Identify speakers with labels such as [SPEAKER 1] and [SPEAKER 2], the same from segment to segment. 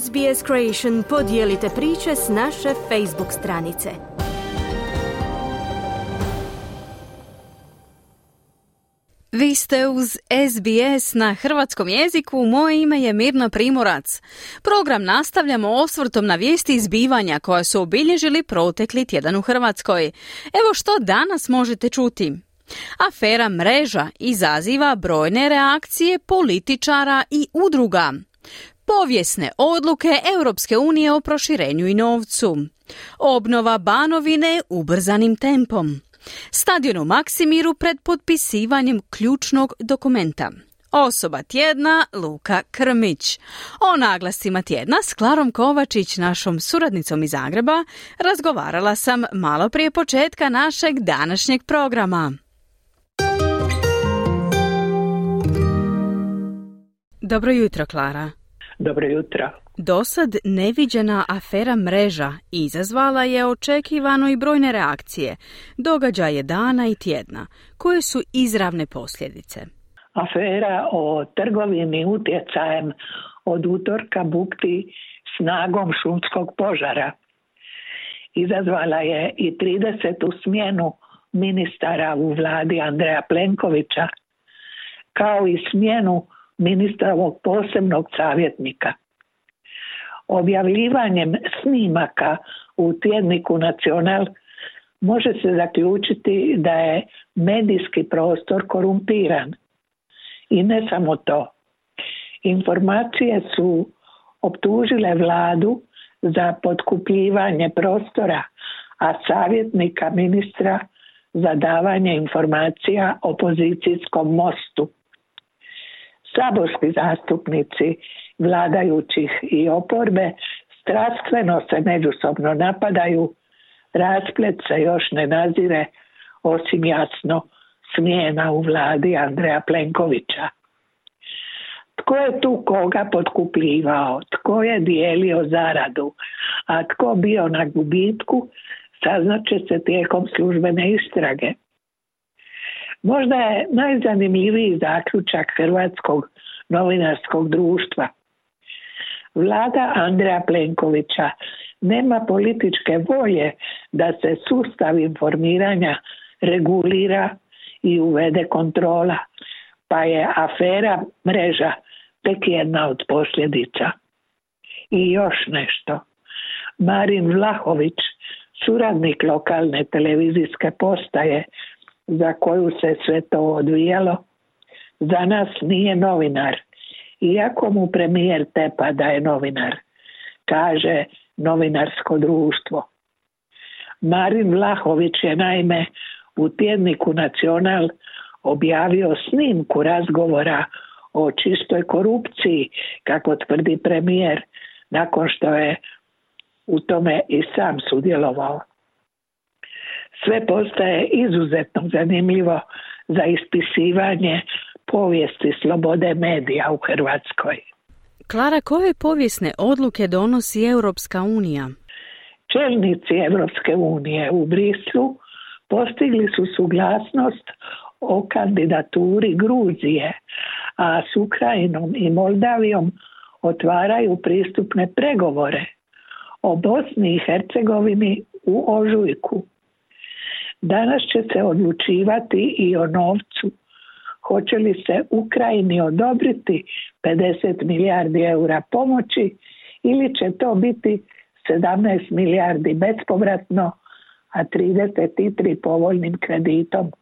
[SPEAKER 1] SBS Creation podijelite priče s naše Facebook stranice. Vi ste uz SBS na hrvatskom jeziku, moje ime je Mirna Primorac. Program nastavljamo osvrtom na vijesti izbivanja koja su obilježili protekli tjedan u Hrvatskoj. Evo što danas možete čuti. Afera mreža izaziva brojne reakcije političara i udruga. Povijesne odluke Europske unije o proširenju i novcu. Obnova Banovine ubrzanim tempom. Stadion u Maksimiru pred potpisivanjem ključnog dokumenta. Osoba tjedna Luka Krmić. O naglascima tjedna s Klarom Kovačić, našom suradnicom iz Zagreba, razgovarala sam malo prije početka našeg današnjeg programa. Dobro jutro, Klara.
[SPEAKER 2] Dobro jutro.
[SPEAKER 1] Dosad neviđena afera mreža izazvala je očekivano i brojne reakcije, događaje dana i tjedna, koje su izravne posljedice.
[SPEAKER 2] Afera o trgovini utjecajem od utorka bukti snagom šumskog požara. Izazvala je i 30. smjenu ministara u vladi Andreja Plenkovića, kao i smjenu ministrovog posebnog savjetnika. Objavljivanjem snimaka u tjedniku Nacional može se zaključiti da je medijski prostor korumpiran. I ne samo to. Informacije su optužile vladu za potkupljivanje prostora, a savjetnika ministra za davanje informacija opozicijskom mostu saborski zastupnici vladajućih i oporbe strastveno se međusobno napadaju, rasplet se još ne nazire osim jasno smjena u vladi Andreja Plenkovića. Tko je tu koga potkupljivao, tko je dijelio zaradu, a tko bio na gubitku, saznaće se tijekom službene istrage. Možda je najzanimljiviji zaključak Hrvatskog novinarskog društva. Vlada Andreja Plenkovića nema političke volje da se sustav informiranja regulira i uvede kontrola, pa je afera mreža tek jedna od posljedica. I još nešto. Marin Vlahović, suradnik lokalne televizijske postaje, za koju se sve to odvijalo, za nas nije novinar, iako mu premijer tepa da je novinar, kaže novinarsko društvo. Marin Vlahović je naime u tjedniku Nacional objavio snimku razgovora o čistoj korupciji, kako tvrdi premijer, nakon što je u tome i sam sudjelovao sve postaje izuzetno zanimljivo za ispisivanje povijesti slobode medija u Hrvatskoj.
[SPEAKER 1] Klara, koje povijesne odluke donosi Europska unija?
[SPEAKER 2] Čelnici Europske unije u Brislu postigli su suglasnost o kandidaturi Gruzije, a s Ukrajinom i Moldavijom otvaraju pristupne pregovore o Bosni i Hercegovini u Ožujku. Danas će se odlučivati i o novcu. Hoće li se Ukrajini odobriti 50 milijardi eura pomoći ili će to biti 17 milijardi bespovratno, a 33 povoljnim kreditom.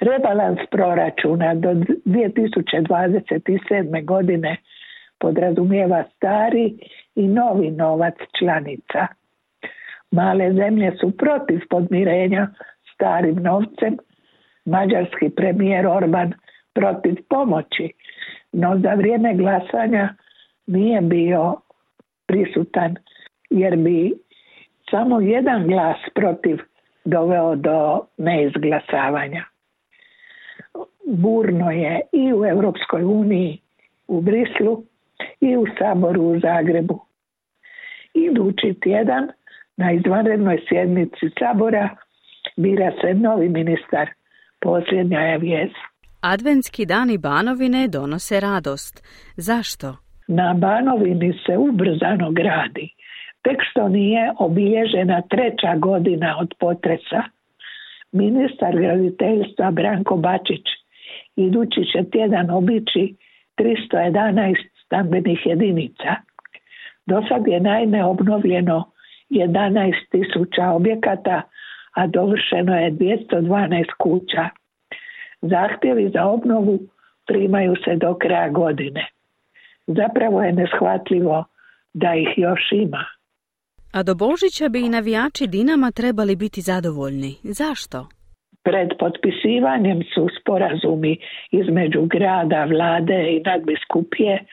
[SPEAKER 2] Rebalans proračuna do 2027. godine podrazumijeva stari i novi novac članica. Male zemlje su protiv podmirenja starim novcem, mađarski premijer Orban protiv pomoći, no za vrijeme glasanja nije bio prisutan jer bi samo jedan glas protiv doveo do neizglasavanja. Burno je i u Europskoj uniji u Brislu i u Saboru u Zagrebu. Idući tjedan na izvanrednoj sjednici Sabora bira se novi ministar. Posljednja je vijest.
[SPEAKER 1] Adventski dani Banovine donose radost. Zašto?
[SPEAKER 2] Na Banovini se ubrzano gradi, tek što nije obilježena treća godina od potresa. Ministar graditeljstva Branko Bačić idući će tjedan obići 311 stambenih jedinica. Do sad je naime obnovljeno 11 tisuća objekata, a dovršeno je 212 kuća. Zahtjevi za obnovu primaju se do kraja godine. Zapravo je neshvatljivo da ih još ima.
[SPEAKER 1] A do Božića bi i navijači Dinama trebali biti zadovoljni. Zašto?
[SPEAKER 2] Pred potpisivanjem su sporazumi između grada, vlade i nadbiskupije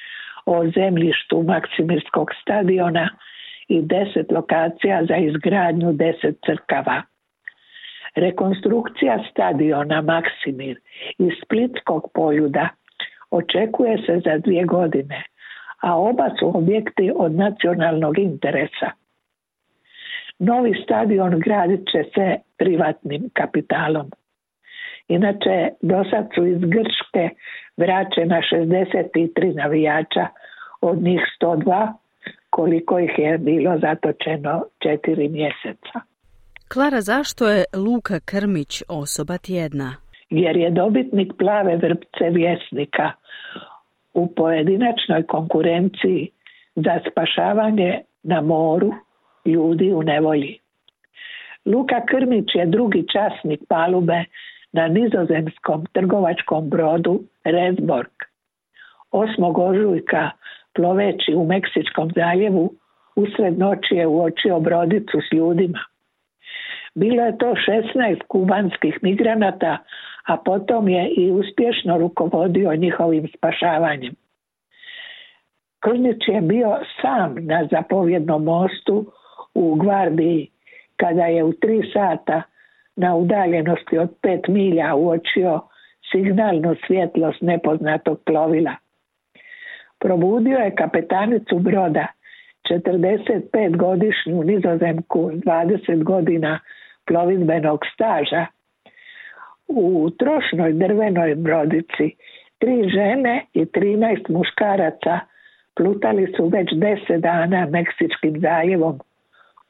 [SPEAKER 2] o zemljištu Maksimirskog stadiona i deset lokacija za izgradnju deset crkava. Rekonstrukcija stadiona Maksimir iz Splitskog poljuda očekuje se za dvije godine, a oba su objekti od nacionalnog interesa. Novi stadion gradit će se privatnim kapitalom. Inače, do sad su iz Grčke vraćena 63 navijača, od njih 102, koliko ih je bilo zatočeno četiri mjeseca.
[SPEAKER 1] Klara, zašto je Luka Krmić osoba tjedna?
[SPEAKER 2] Jer je dobitnik plave vrpce vjesnika u pojedinačnoj konkurenciji za spašavanje na moru ljudi u nevolji. Luka Krmić je drugi časnik palube na nizozemskom trgovačkom brodu Resborg. 8. ožujka ploveći u Meksičkom zaljevu usred noći je uočio brodicu s ljudima. Bilo je to 16 kubanskih migranata, a potom je i uspješno rukovodio njihovim spašavanjem. Krnić je bio sam na zapovjednom mostu u Gvardiji kada je u tri sata na udaljenosti od pet milja uočio signalnu svjetlost nepoznatog plovila. Probudio je kapetanicu broda, 45-godišnju nizozemku s 20 godina plovidbenog staža. U trošnoj drvenoj brodici tri žene i 13 muškaraca plutali su već deset dana Meksičkim zaljevom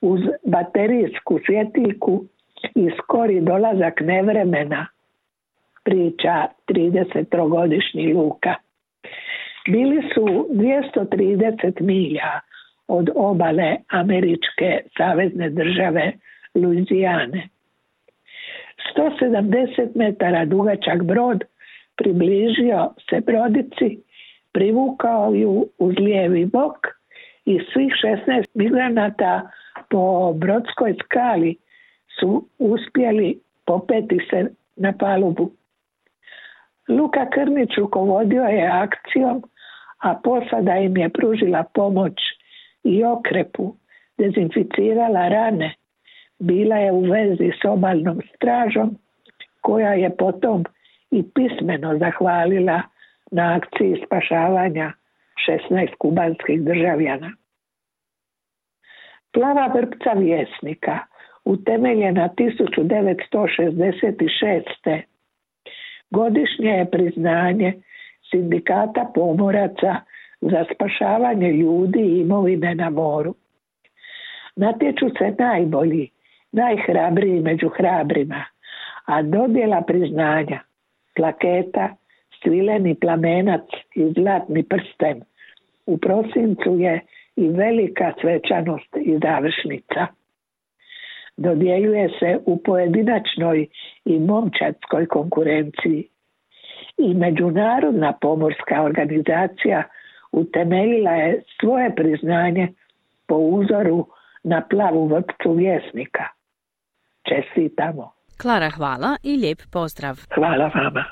[SPEAKER 2] uz baterijsku svjetiljku i skori dolazak nevremena, priča 33-godišnji Luka. Bili su 230 milja od obale američke savezne države Luizijane. 170 metara dugačak brod približio se brodici, privukao ju uz lijevi bok i svih 16 migranata po brodskoj skali su uspjeli popeti se na palubu. Luka Krnić rukovodio je akcijom, a posada im je pružila pomoć i okrepu, dezinficirala rane, bila je u vezi s obalnom stražom, koja je potom i pismeno zahvalila na akciji spašavanja 16 kubanskih državljana. Plava vrpca vjesnika, utemeljena 1966. Godišnje je priznanje sindikata pomoraca za spašavanje ljudi i imovine na moru. Natječu se najbolji, najhrabriji među hrabrima, a dodjela priznanja, plaketa, svileni plamenac i zlatni prsten u prosincu je i velika svečanost i završnica. Dodjeljuje se u pojedinačnoj i momčadskoj konkurenciji i Međunarodna pomorska organizacija utemeljila je svoje priznanje po uzoru na plavu vrpcu vjesnika. Čestitamo.
[SPEAKER 1] Klara, hvala i lijep pozdrav.
[SPEAKER 2] Hvala vama.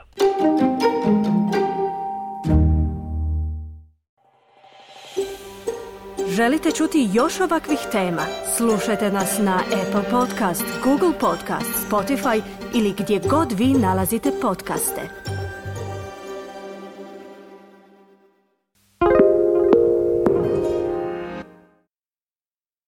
[SPEAKER 1] Želite čuti još ovakvih tema? Slušajte nas na Apple Podcast, Google Podcast, Spotify ili gdje god vi nalazite podcaste.